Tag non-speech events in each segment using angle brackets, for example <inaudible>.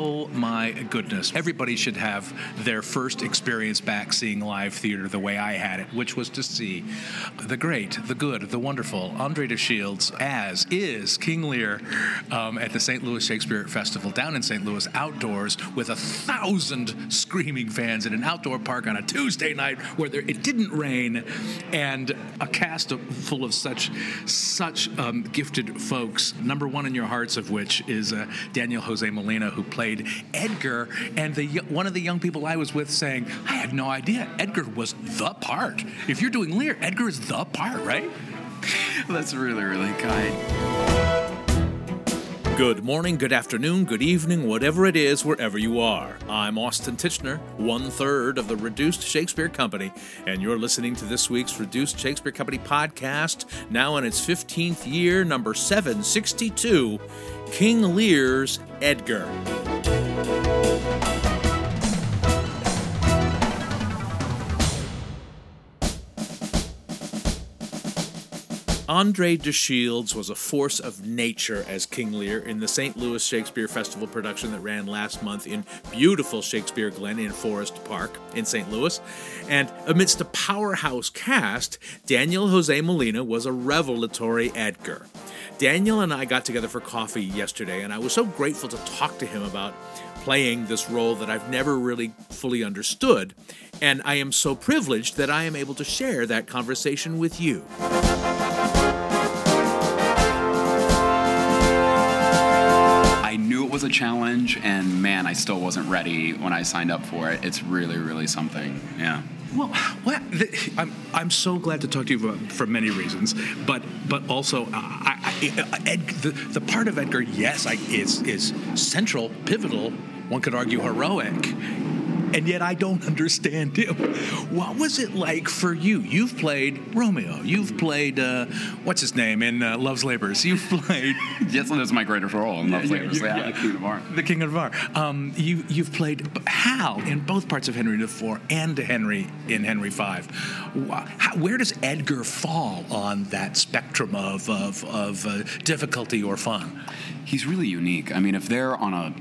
Oh my goodness. Everybody should have their first experience back seeing live theater the way I had it, which was to see the great, the good, the wonderful Andre de Shields as is King Lear um, at the St. Louis Shakespeare Festival down in St. Louis outdoors with a thousand screaming fans in an outdoor park on a Tuesday night where there, it didn't rain and a cast of, full of such such um, gifted folks, number one in your hearts of which is uh, Daniel Jose Molina who played played Edgar, and the one of the young people I was with saying, I had no idea Edgar was the part. If you're doing Lear, Edgar is the part, right? <laughs> That's really, really kind. Good morning, good afternoon, good evening, whatever it is, wherever you are. I'm Austin Tichenor, one third of the Reduced Shakespeare Company, and you're listening to this week's Reduced Shakespeare Company podcast, now in its 15th year, number 762 King Lear's Edgar. Andre de Shields was a force of nature as King Lear in the St. Louis Shakespeare Festival production that ran last month in beautiful Shakespeare Glen in Forest Park in St. Louis. And amidst a powerhouse cast, Daniel Jose Molina was a revelatory Edgar. Daniel and I got together for coffee yesterday, and I was so grateful to talk to him about playing this role that I've never really fully understood. And I am so privileged that I am able to share that conversation with you. Was a challenge, and man, I still wasn't ready when I signed up for it. It's really, really something. Yeah. Well, well I'm, I'm so glad to talk to you for, for many reasons, but but also uh, I, I, Ed, the, the part of Edgar, yes, I, is is central, pivotal. One could argue heroic and yet I don't understand him. What was it like for you? You've played Romeo. You've played uh, what's his name in uh, Love's Labours. You've played. <laughs> yes, that's my greatest role in Love's yeah, Labours. Yeah, yeah, the King of Var. The King of Var. Um, you you've played Hal in both parts of Henry IV and Henry in Henry V. Where does Edgar fall on that spectrum of of, of uh, difficulty or fun? He's really unique. I mean, if they're on a,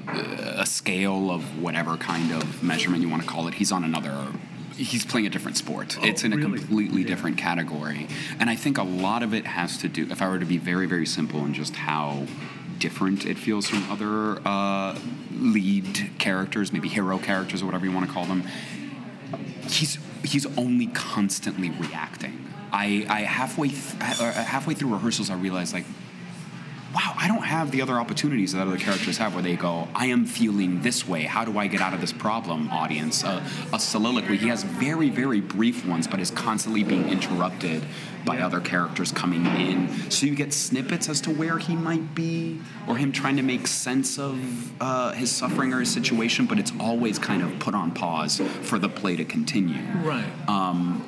a scale of whatever kind of measurement you want to call it, he's on another he's playing a different sport. Oh, it's in a really? completely yeah. different category. And I think a lot of it has to do, if I were to be very, very simple in just how different it feels from other uh, lead characters, maybe hero characters or whatever you want to call them, he's, he's only constantly reacting. I, I halfway, th- uh, halfway through rehearsals, I realized, like, wow, I don't have the other opportunities that other characters have where they go, I am feeling this way. How do I get out of this problem, audience? Uh, a soliloquy. He has very, very brief ones, but is constantly being interrupted by other characters coming in. So you get snippets as to where he might be or him trying to make sense of uh, his suffering or his situation, but it's always kind of put on pause for the play to continue. Right. Um,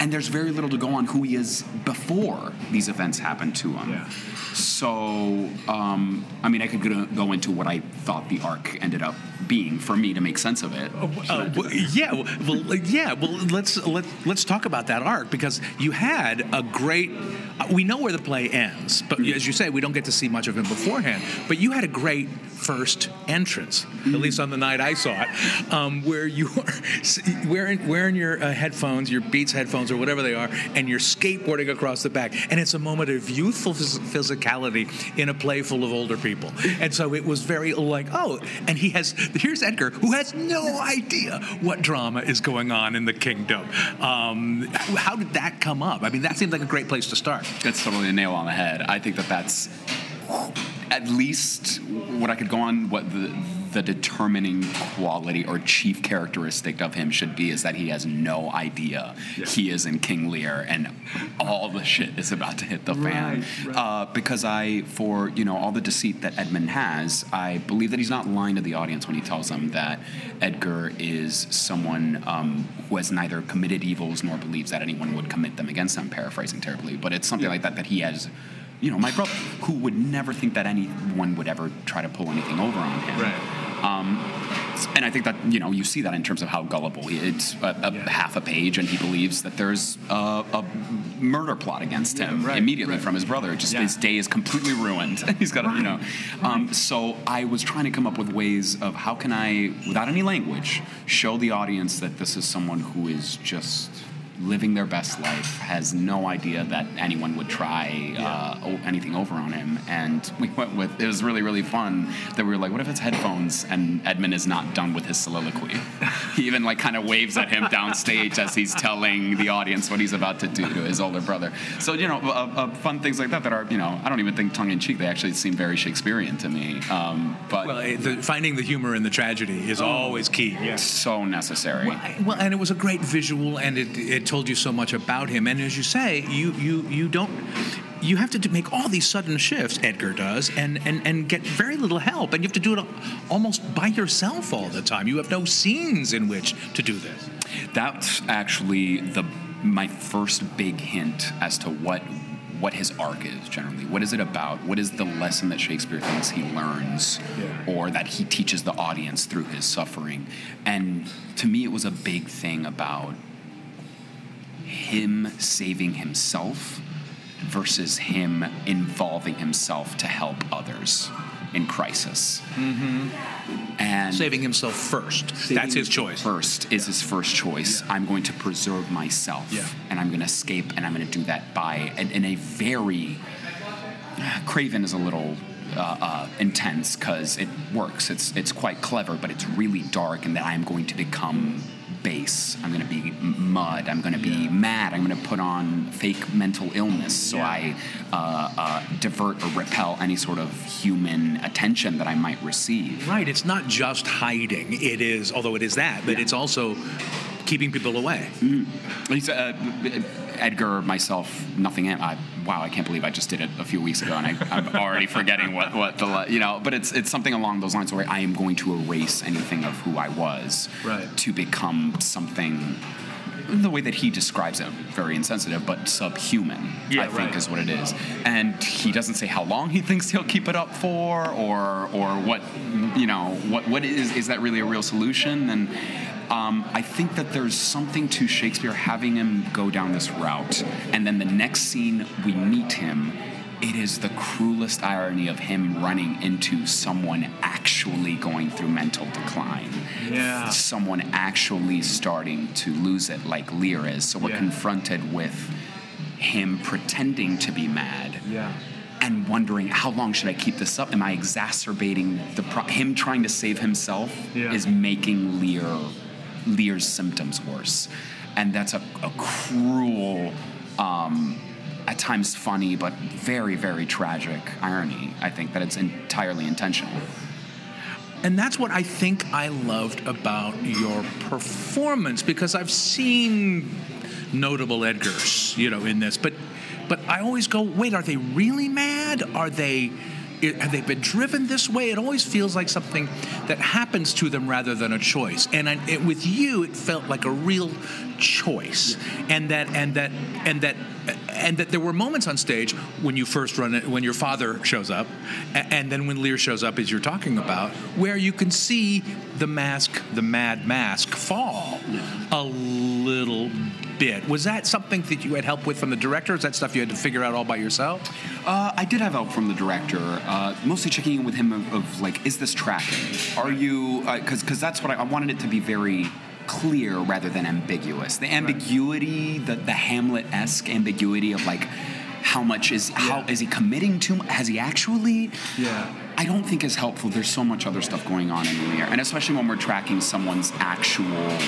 and there's very little to go on who he is before these events happen to him. Yeah. So, um, I mean, I could go into what I thought the arc ended up being for me to make sense of it. Uh, uh, well, yeah, well, yeah. Well, let's let, let's talk about that arc because you had a great. Uh, we know where the play ends, but mm-hmm. as you say, we don't get to see much of him beforehand. But you had a great first entrance, mm-hmm. at least on the night I saw it, um, where you are <laughs> wearing wearing your uh, headphones, your Beats headphones or whatever they are, and you're skateboarding across the back, and it's a moment of youthful physicality in a play full of older people, and so it was very like oh, and he has here's Edgar who has no idea what drama is going on in the kingdom. Um, how did that come up? I mean, that seems like a great place to start. That's totally a nail on the head. I think that that's at least what I could go on what the the determining quality or chief characteristic of him should be is that he has no idea yeah. he is in King Lear and all the shit is about to hit the fan. Right, right. Uh, because I, for you know all the deceit that Edmund has, I believe that he's not lying to the audience when he tells them that Edgar is someone um, who has neither committed evils nor believes that anyone would commit them against him. Paraphrasing terribly, but it's something yeah. like that that he has you know, my brother, who would never think that anyone would ever try to pull anything over on him. Right. Um, and I think that you know you see that in terms of how gullible he. It's a, a yeah. half a page, and he believes that there's a, a murder plot against him right, immediately right. from his brother. Just his day is completely ruined. <laughs> He's got, you know. Um, so I was trying to come up with ways of how can I, without any language, show the audience that this is someone who is just living their best life, has no idea that anyone would try uh, anything over on him. And we went with, it was really, really fun that we were like, what if it's headphones and Edmund is not done with his soliloquy? <laughs> he even like kind of waves at him downstage as he's telling the audience what he's about to do to his older brother. So, you know, uh, uh, fun things like that that are, you know, I don't even think tongue in cheek, they actually seem very Shakespearean to me. Um, but well, the, finding the humor in the tragedy is oh, always key. Yeah. So necessary. Well, I, well, and it was a great visual and it, it told you so much about him. And as you say, you you you don't you have to make all these sudden shifts edgar does and, and, and get very little help and you have to do it almost by yourself all the time you have no scenes in which to do this that's actually the my first big hint as to what what his arc is generally. What is it about? What is the lesson that Shakespeare thinks he learns yeah. or that he teaches the audience through his suffering? And to me, it was a big thing about him saving himself versus him involving himself to help others in crisis. Mm-hmm. And saving himself first. Saving That's his choice. First is yeah. his first choice. Yeah. I'm going to preserve myself, yeah. and I'm going to escape, and I'm going to do that by in, in a very Craven is a little uh, uh, intense because it works. It's it's quite clever, but it's really dark, and that I'm going to become base. I'm going to be mud. I'm going to be yeah. mad. I'm going to put on fake mental illness so yeah. I uh, uh, divert or repel any sort of human attention that I might receive. Right. It's not just hiding. It is, although it is that, but yeah. it's also keeping people away. Mm-hmm. Uh, Edgar, myself, nothing. I, wow, I can't believe I just did it a few weeks ago, and I, am already forgetting what, what the you know. But it's it's something along those lines where I am going to erase anything of who I was right. to become something the way that he describes it, very insensitive, but subhuman, yeah, I think right. is what it is. And he doesn't say how long he thinks he'll keep it up for, or or what you know what what is is that really a real solution? And um, I think that there's something to Shakespeare having him go down this route, and then the next scene we meet him. It is the cruelest irony of him running into someone actually going through mental decline. Yeah. Someone actually starting to lose it, like Lear is. So we're yeah. confronted with him pretending to be mad. Yeah and wondering how long should I keep this up? Am I exacerbating the pro- him trying to save himself is making Lear Lear's symptoms worse. And that's a, a cruel, um, at times funny, but very, very tragic irony, I think, that it's entirely intentional. And that's what I think I loved about your performance because I've seen notable Edgars, you know, in this, but but I always go, wait, are they really mad? Are they it, have they been driven this way? It always feels like something that happens to them rather than a choice. And I, it, with you, it felt like a real choice, and that and that and that and that there were moments on stage when you first run it, when your father shows up, and then when Lear shows up, as you're talking about, where you can see the mask, the mad mask, fall a little bit. Was that something that you had help with from the director? Is that stuff you had to figure out all by yourself? Uh, I did have help from the director, uh, mostly checking in with him of, of, like, is this tracking? Are you? Because uh, because that's what I, I wanted it to be very clear rather than ambiguous. The ambiguity, the, the Hamlet esque ambiguity of like, how much is how yeah. is he committing to? Has he actually? Yeah. I don't think is helpful. There's so much other stuff going on in Lear, and especially when we're tracking someone's actual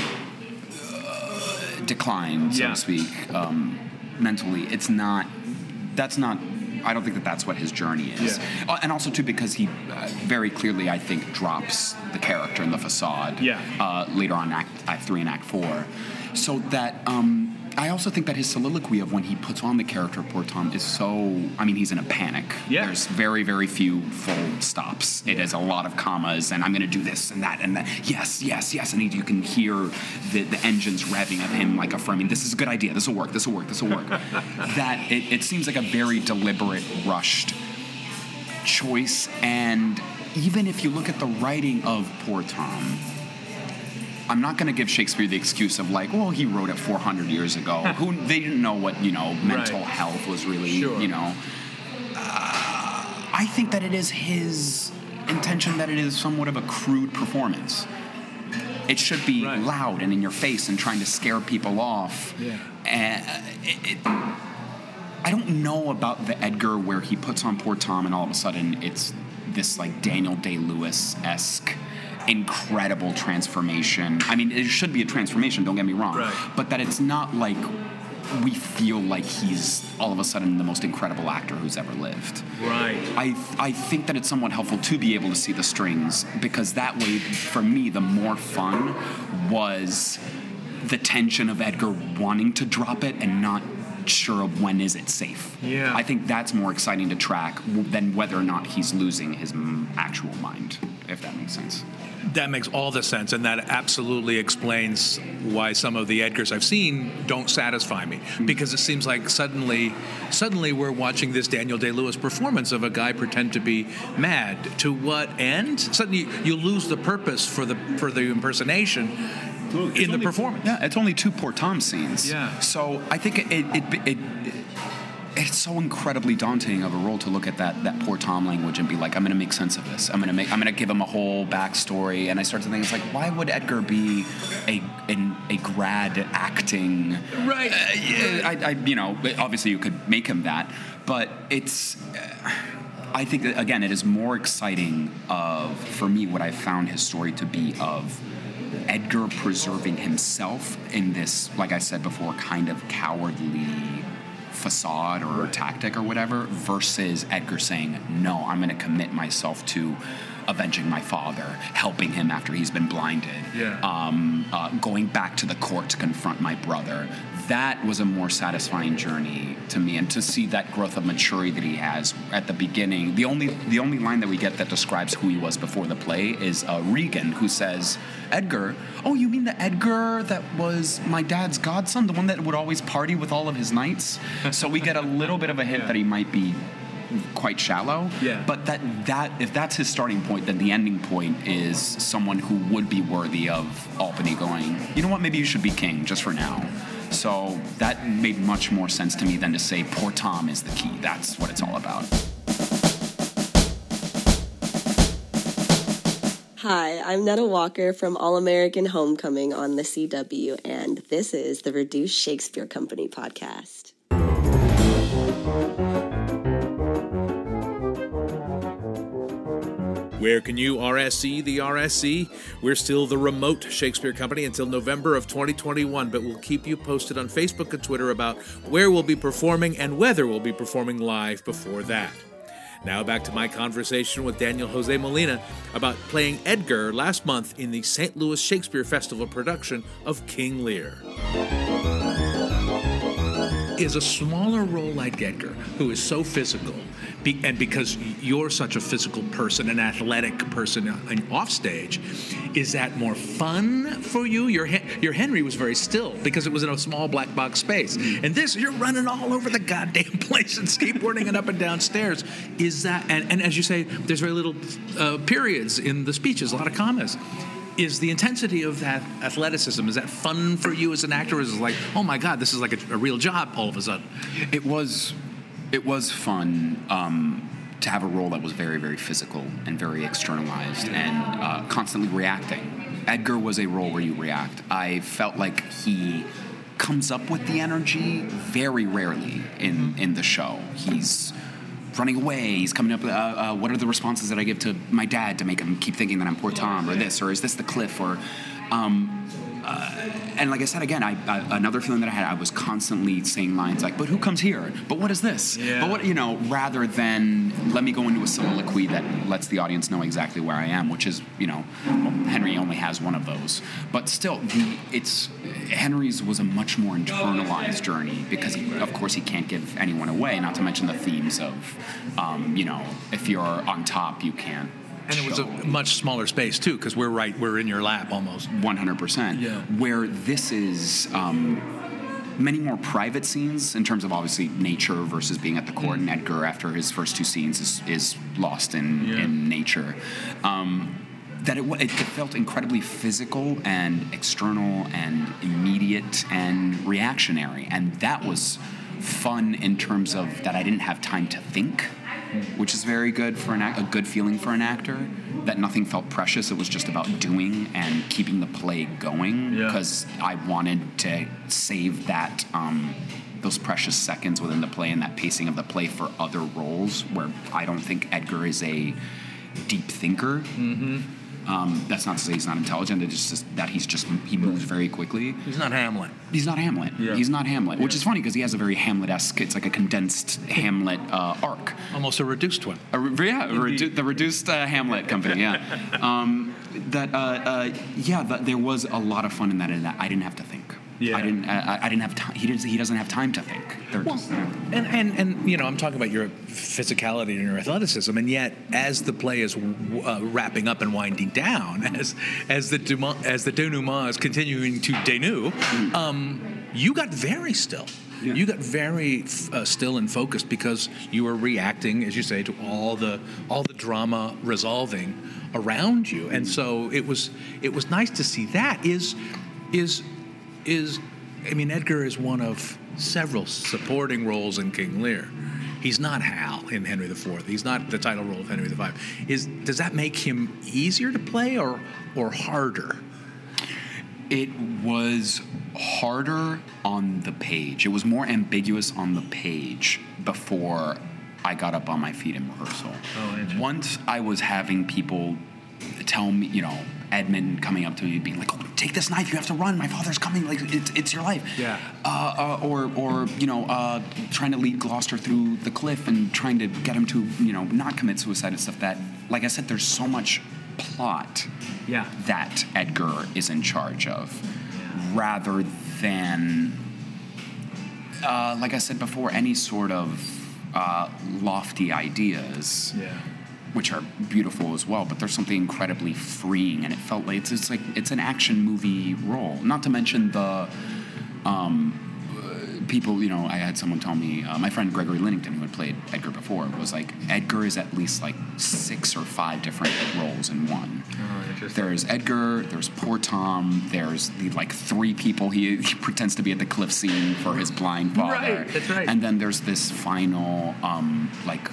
decline, so yeah. to speak, um, mentally. It's not. That's not I don't think that that's what his journey is. Yeah. Uh, and also too because he uh, very clearly I think drops the character in the facade. Yeah. Uh, later on, Act, act three and Act four, so that. Um, I also think that his soliloquy of when he puts on the character of poor Tom is so. I mean, he's in a panic. Yeah. There's very, very few full stops. It is a lot of commas, and I'm going to do this and that and that. Yes, yes, yes. And he, you can hear the, the engines revving of him, like affirming, "This is a good idea. This will work. This will work. This will work." <laughs> that it, it seems like a very deliberate, rushed choice. And even if you look at the writing of Poor Tom, I'm not going to give Shakespeare the excuse of like, well, he wrote it 400 years ago. Who they didn't know what you know mental Right. health was really, Sure. you know. Uh, I think that it is his intention that it is somewhat of a crude performance. It should be Right. loud and in your face and trying to scare people off. Yeah. And it, it, I don't know about the Edgar where he puts on poor Tom and all of a sudden it's this like Daniel Day Lewis esque incredible transformation. I mean, it should be a transformation, don't get me wrong. Right. But that it's not like we feel like he's all of a sudden the most incredible actor who's ever lived. Right. I, I think that it's somewhat helpful to be able to see the strings because that way, for me, the more fun was the tension of Edgar wanting to drop it and not sure of when is it safe. Yeah. I think that's more exciting to track than whether or not he's losing his m- actual mind, if that makes sense. That makes all the sense, and that absolutely explains why some of the Edgars I've seen don't satisfy me. Hmm. Because it seems like suddenly, suddenly we're watching this Daniel Day Lewis performance of a guy pretend to be mad. To what end? Suddenly you lose the purpose for the for the impersonation in the performance. Yeah, it's only two poor Tom scenes. Yeah. So I think it it, it, it it's so incredibly daunting of a role to look at that that poor Tom language and be like, I'm going to make sense of this. I'm going to make I'm to give him a whole backstory. And I start to think it's like, why would Edgar be a an, a grad acting? Right. Uh, I, I you know obviously you could make him that, but it's. Uh, I think again, it is more exciting of for me what I found his story to be of Edgar preserving himself in this, like I said before, kind of cowardly facade or tactic or whatever, versus Edgar saying, No, I'm going to commit myself to avenging my father, helping him after he's been blinded, Yeah. um, uh, going back to the court to confront my brother. That was a more satisfying journey to me, and to see that growth of maturity that he has at the beginning. The only the only line that we get that describes who he was before the play is uh, Regan, who says, "Edgar, oh, you mean the Edgar that was my dad's godson, the one that would always party with all of his knights?" <laughs> so we get a little bit of a hint that he might be quite shallow. Yeah. But that that if that's his starting point, then the ending point is someone who would be worthy of Albany going. You know what? Maybe you should be king just for now. So that made much more sense to me than to say poor Tom is the key. That's what it's all about. Hi, I'm Netta Walker from All American Homecoming on the CW, and this is the Reduced Shakespeare Company podcast. Where can you RSC the RSC? We're still the remote Shakespeare Company until November of 2021, but we'll keep you posted on Facebook and Twitter about where we'll be performing and whether we'll be performing live before that. Now back to my conversation with Daniel Jose Molina about playing Edgar last month in the St. Louis Shakespeare Festival production of King Lear. is a smaller role like Edgar, who is so physical, be, and because you're such a physical person, an athletic person on off stage, is that more fun for you? Your your Henry was very still because it was in a small black box space, and this you're running all over the goddamn <laughs> place and skateboarding and up and down stairs. Is that and, and as you say, there's very little uh, periods in the speeches, a lot of commas. Is the intensity of that athleticism is that fun for you as an actor? Is it like oh my god this is like a, a real job all of a sudden? It was it was fun um, to have a role that was very very physical and very externalized and uh, constantly reacting. Edgar was a role where you react. I felt like he comes up with the energy very rarely in in the show. He's running away. He's coming up. Uh, uh, what are the responses that I give to my dad to make him keep thinking that I'm poor Tom, or this, or is this the cliff, or um, and like I said again, I, I, another feeling that I had, I was constantly saying lines like, "But who comes here? But what is this? Yeah. But what you know?" Rather than let me go into a soliloquy that lets the audience know exactly where I am, which is you know, well, Henry only has one of those. But still, the, it's Henry's was a much more internalized journey because, of course, he can't give anyone away. Not to mention the themes of, um, you know, if you're on top, you can't. And it was a much smaller space too because we're right we're in your lap almost 100%. Yeah. Where this is um, many more private scenes in terms of obviously nature versus being at the court. And Edgar, after his first two scenes, is, is lost in, Yeah. in nature. Um, that it, it felt incredibly physical and external and immediate and reactionary, and that was fun in terms of that I didn't have time to think, which is very good for an act, a good feeling for an actor. That nothing felt precious. It was just about doing and keeping the play going Yeah. because I wanted to save that. Um, those precious seconds within the play and that pacing of the play for other roles where I don't think Edgar is a deep thinker. Mm-hmm. Um, that's not to say he's not intelligent. It's just that he's just he moves very quickly. He's not Hamlet. He's not Hamlet. Yeah. He's not Hamlet, which is funny because he has a very Hamlet-esque. It's like a condensed Hamlet uh, arc. Almost a reduced one. A re- yeah, redu- the reduced uh, Hamlet company. Yeah, <laughs> um, that uh, uh, yeah, that there was a lot of fun in that. And I didn't have to think. Yeah. I didn't. I, I didn't have time. He didn't. He doesn't have time to think. They're Well, just, and, and, and you know, I'm talking about your physicality and your athleticism, and yet as the play is uh, wrapping up and winding down, <laughs> as as the denouement, as the denouement is continuing to denou, um, you got very still. Yeah. You got very uh, still and focused because you were reacting, as you say, to all the all the drama resolving around you, and so it was it was nice to see that. Is is is I mean Edgar is one of several supporting roles in King Lear. He's not Hal in Henry IV. He's not the title role of Henry V. Is does that make him easier to play or or harder? It was harder on the page. It was more ambiguous on the page before I got up on my feet in rehearsal. Oh. Once I was having people tell me, you know, Edmund coming up to me being like, "Oh, take this knife! You have to run! My father's coming! Like, it's, it's your life." Yeah. Uh, uh, or, or you know, uh, trying to lead Gloucester through the cliff and trying to get him to, you know, not commit suicide and stuff. That, like I said, there's so much plot Yeah. that Edgar is in charge of, rather than, uh, like I said before, any sort of uh, lofty ideas, Yeah. Which are beautiful as well. But there's something incredibly freeing, and it felt like it's, it's like it's an action movie role. Not to mention the. Um, People, you know, I had someone tell me, uh, my friend Gregory Linington, who had played Edgar before, was like, Edgar is at least like six or five different roles in one. Oh. There's Edgar, there's Poor Tom, there's the like three people he, <laughs> he pretends to be at the cliff scene for his blind father. Right, that's right. And then there's this final, um, like,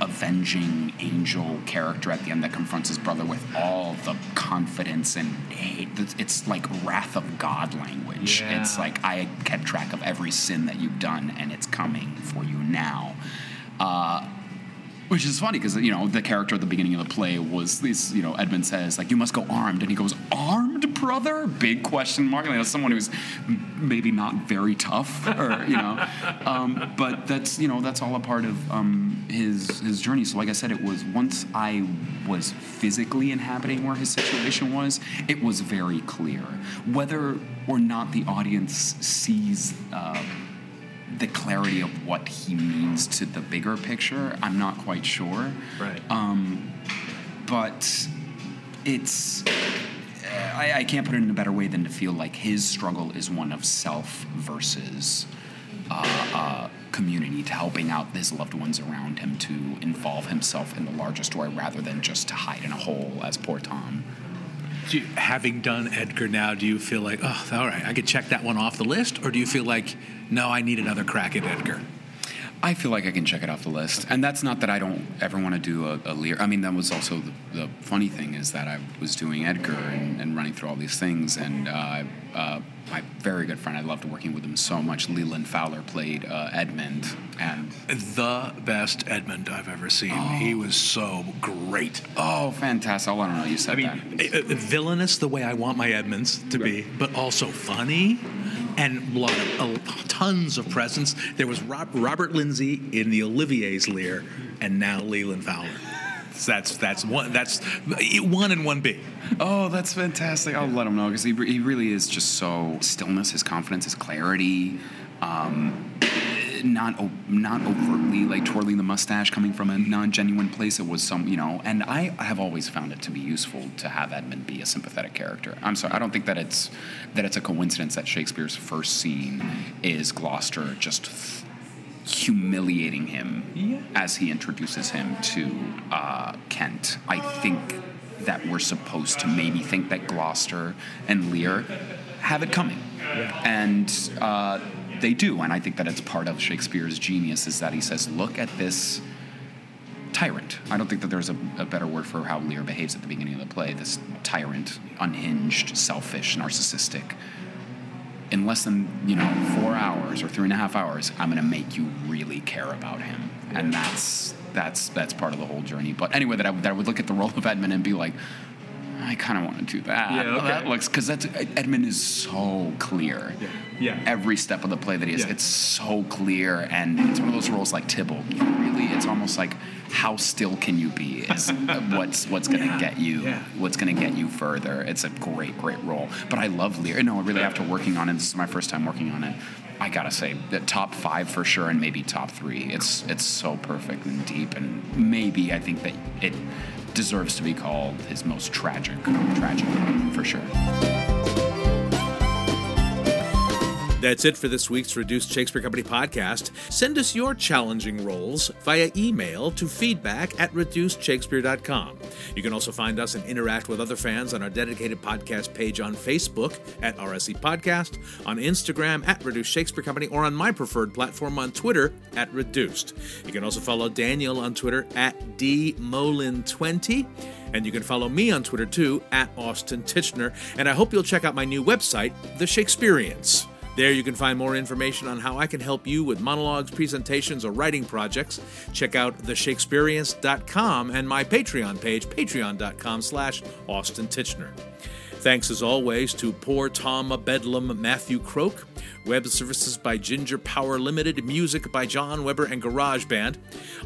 avenging angel character at the end that confronts his brother with all the confidence and hate. It's- It's like wrath of God language. Yeah. It's like, I kept track of every sin that you've done, and it's coming for you now. Uh, which is funny because you know the character at the beginning of the play was this. You know, Edmund says like, "You must go armed," and he goes, "Armed, brother?" Big question mark. Like that's someone who's m- maybe not very tough, or you know. Um, but that's you know that's all a part of um, his his journey. So like I said, it was once I was physically inhabiting where his situation was, it was very clear whether or not the audience sees. Uh, the clarity of what he means to the bigger picture, I'm not quite sure. Right. Um, but it's. I, I can't put it in a better way than to feel like his struggle is one of self versus uh, uh, community, to helping out his loved ones around him, to involve himself in the larger story rather than just to hide in a hole as poor Tom. Do you, having done Edgar now, do you feel like, oh, all right, I could check that one off the list, or do you feel like, no, I need another crack at Edgar? I feel like I can check it off the list, and that's not that I don't ever want to do a, a Lear. I mean, that was also the, the funny thing is that I was doing Edgar and, and running through all these things, and uh, uh, my very good friend, I loved working with him so much. Leland Fowler played uh, Edmund, and The best Edmund I've ever seen. He was so great. oh, fantastic! Oh, I don't know, you said I mean, that. uh, uh, villainous the way I want my Edmunds to be, but also funny and a lot of, tons of presence. There was Rob, Robert Lindsay in the Olivier's Lear, and now Leland Fowler. That's that's one that's one and one B. Oh, that's fantastic! I'll let him know because he, he really is just so stillness, his confidence, his clarity. Um, not not overtly like twirling the mustache coming from a non-genuine place. It was some, you know, and I have always found it to be useful to have Edmund be a sympathetic character. I'm sorry, I don't think that it's that it's a coincidence that Shakespeare's first scene is Gloucester just th- humiliating him as he introduces him to uh, Kent. I think that we're supposed to maybe think that Gloucester and Lear have it coming. Yeah. And uh, they do. And I think that it's part of Shakespeare's genius is that he says, look at this tyrant. I don't think that there's a, a, better word for how Lear behaves at the beginning of the play. This tyrant, unhinged, selfish, narcissistic. In less than you know four hours or three and a half hours, I'm going to make you really care about him, and that's that's that's part of the whole journey. But anyway, that I, that I would look at the role of Edmund and be like, I kind of want to do that. Yeah, okay. That looks because that's Edmund is so clear. Yeah. yeah. Every step of the play that he is, yeah. it's so clear, and it's one of those roles like Tybalt. really, it's almost like how still can you be is <laughs> what's what's going to yeah. get you what's going to get you further. It's a great great role. But I love Lear. No, really after working on it, this is my first time working on it. I gotta say, the top five for sure, and maybe top three. It's it's so perfect and deep, and maybe I think that it deserves to be called his most tragic, tragic for sure. That's it for this week's Reduced Shakespeare Company podcast. Send us your challenging roles via email to feedback at reducedshakespeare.com. You can also find us and interact with other fans on our dedicated podcast page on Facebook at RSC Podcast, on Instagram at Reduced Shakespeare Company, or on my preferred platform on Twitter at Reduced. You can also follow Daniel on Twitter at DMolin20. And you can follow me on Twitter too, at Austin Tichenor. And I hope you'll check out my new website, The Shakespeareans. There you can find more information on how I can help you with monologues, presentations, or writing projects. Check out theshakespeareans.com and my Patreon page, patreon.com slash Austin Tichenor. Thanks as always to Poor Tom Bedlam Matthew Croke, web services by Ginger Power Limited, music by John Weber and GarageBand.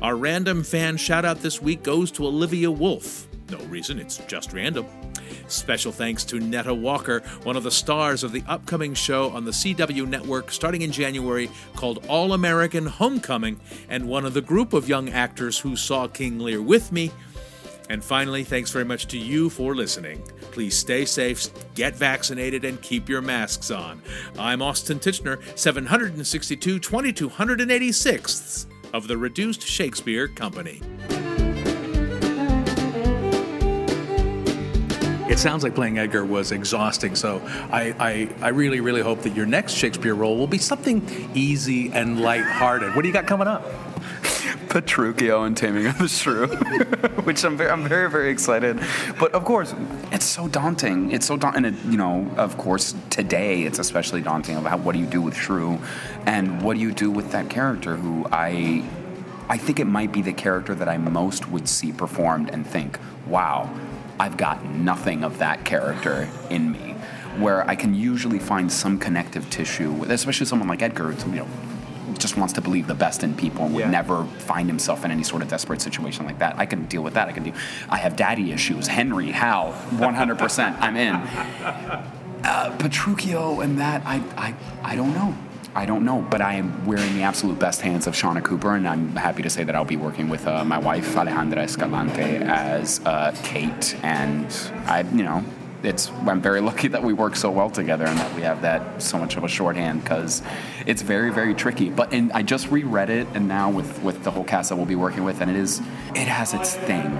Our random fan shout out this week goes to Olivia Wolf. No reason, it's just random. Special thanks to Netta Walker, one of the stars of the upcoming show on the CW network starting in January called All American Homecoming, and one of the group of young actors who saw King Lear with me. And finally, thanks very much to you for listening. Please stay safe, get vaccinated, and keep your masks on. I'm Austin Tichenor, 762 2286th of the Reduced Shakespeare Company. It sounds like playing Edgar was exhausting, so I, I, I really, really hope that your next Shakespeare role will be something easy and light-hearted. What do you got coming up? Petruchio and Taming of the Shrew, <laughs> which I'm very, I'm very, very excited. But of course, it's so daunting. It's so daunting. And it, you know, of course, today it's especially daunting about what do you do with Shrew, and what do you do with that character who I, I think it might be the character that I most would see performed and think, wow, I've got nothing of that character in me. Where I can usually find some connective tissue, especially someone like Edgar, you know, just wants to believe the best in people and would yeah. never find himself in any sort of desperate situation like that. I can deal with that. I can do. I have daddy issues. Henry, Hal, 100%. I'm in. Uh, Petruchio and that, I, I, I don't know. I don't know, but I am wearing the absolute best hands of Shauna Cooper, and I'm happy to say that I'll be working with uh, my wife Alejandra Escalante as uh, Kate, and I, you know, it's I'm very lucky that we work so well together and that we have that so much of a shorthand because it's very very tricky. But and I just reread it, and now with with the whole cast that we'll be working with, and it is it has its thing,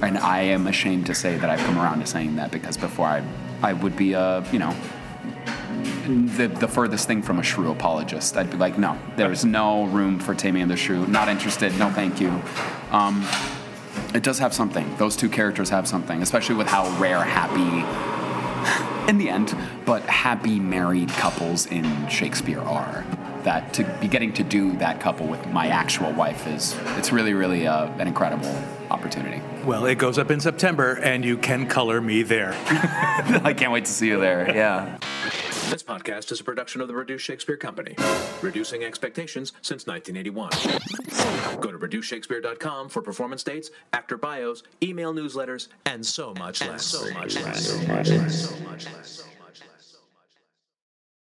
and I am ashamed to say that I've come around to saying that because before I I would be a you know the, the furthest thing from a shrew apologist. I'd be like, no, there's no room for taming the shrew. Not interested. No, thank you. Um, it does have something. Those two characters have something, especially with how rare happy, in the end, but happy married couples in Shakespeare are. That to be getting to do that couple with my actual wife is it's really really uh, an incredible opportunity. Well, it goes up in September, and you can color me there. <laughs> I can't wait to see you there. Yeah. This podcast is a production of the Reduced Shakespeare Company, reducing expectations since 1981. Go to reducedshakespeare.com for performance dates, actor bios, email newsletters, and so much less. So much less. So much less. So much less.